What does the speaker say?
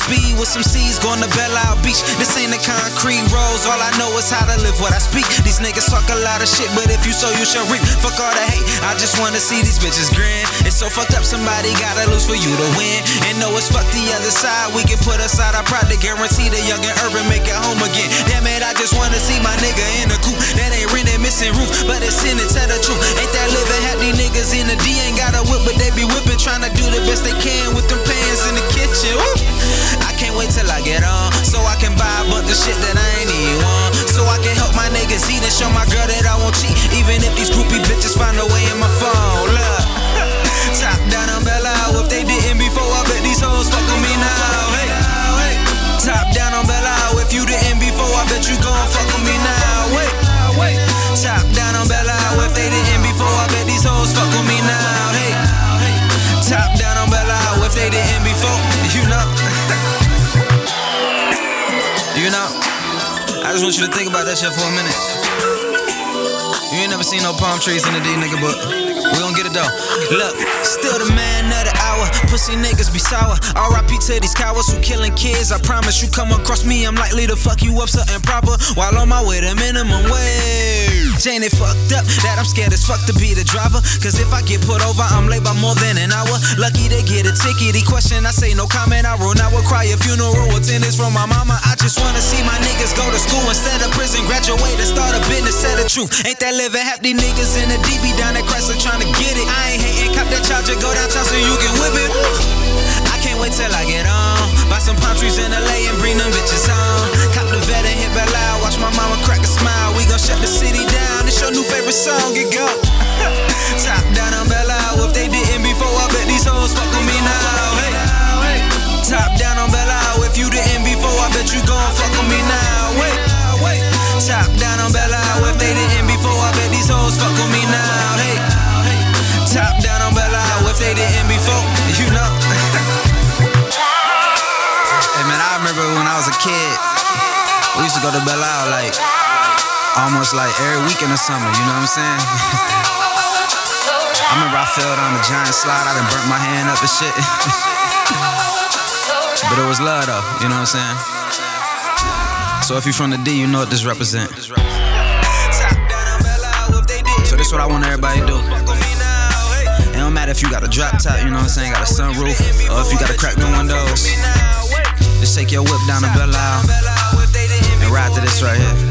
speed with some C's going to Belle Isle Beach. This ain't the concrete roads, all I know is how to live what I speak. These niggas talk a lot of shit, but if you sow, you shall reap. Fuck all the hate, I just wanna see these bitches grin. It's so fucked up, somebody gotta lose for you to win. And know it's fuck the other side, we can put aside our pride to guarantee the young and urban make it home again. Damn it, I just wanna see my nigga in the coop. That ain't rent and missing roof, but it's in it, tell the truth. Ain't that living happy niggas in the D ain't got a whip, but they be whipping, trying to do the best they can get on, so I can buy a bunch of shit that I ain't even want. So I can help my niggas eat and show my girl that I won't cheat, even if these groupie bitches find a way in my phone. Look, top down umbrella, if they didn't before, I bet these hoes fuck with me now. Hey, top down umbrella, if you didn't before, I bet you gon' fuck with me now. Wait, wait, top down umbrella, if they didn't before, I bet these hoes fuck with me now. Hey, top down umbrella, if they didn't before, you know. You know, I just want you to think about that shit for a minute. You ain't never seen no palm trees in the D, nigga, but we gon' get it though. Look, still the man of the hour. Pussy niggas be sour. RIP to these cowards who killing kids. I promise you come across me, I'm likely to fuck you up something proper while on my way to minimum wage. Ain't it fucked up that I'm scared as fuck to be the driver? Cause if I get put over, I'm late by more than an hour. Lucky to get a ticket. He question, I say no comment. I roll, I will cry a funeral attendance from my mama. I just wanna see my niggas go to school instead of prison. Graduate and start a business, tell the truth. Ain't that living these niggas in the DB down at Chrysler trying to get it. I ain't hating, cop that charger, go downtown so you can whip it. I can't wait till I get on. Buy some palm trees in LA and bring them bitches on. When I was a kid, we used to go to Belle Isle like almost like every week in the summer, you know what I'm saying? I remember I fell down the giant slide, I done burnt my hand up and shit. but it was love though, you know what I'm saying? So if you from the D, you know what this represent. So this what I want everybody to do. It don't matter if you got a drop top, you know what I'm saying, got a sunroof, or if you got a crack the windows take your whip down to Belle Isle and ride to this right here.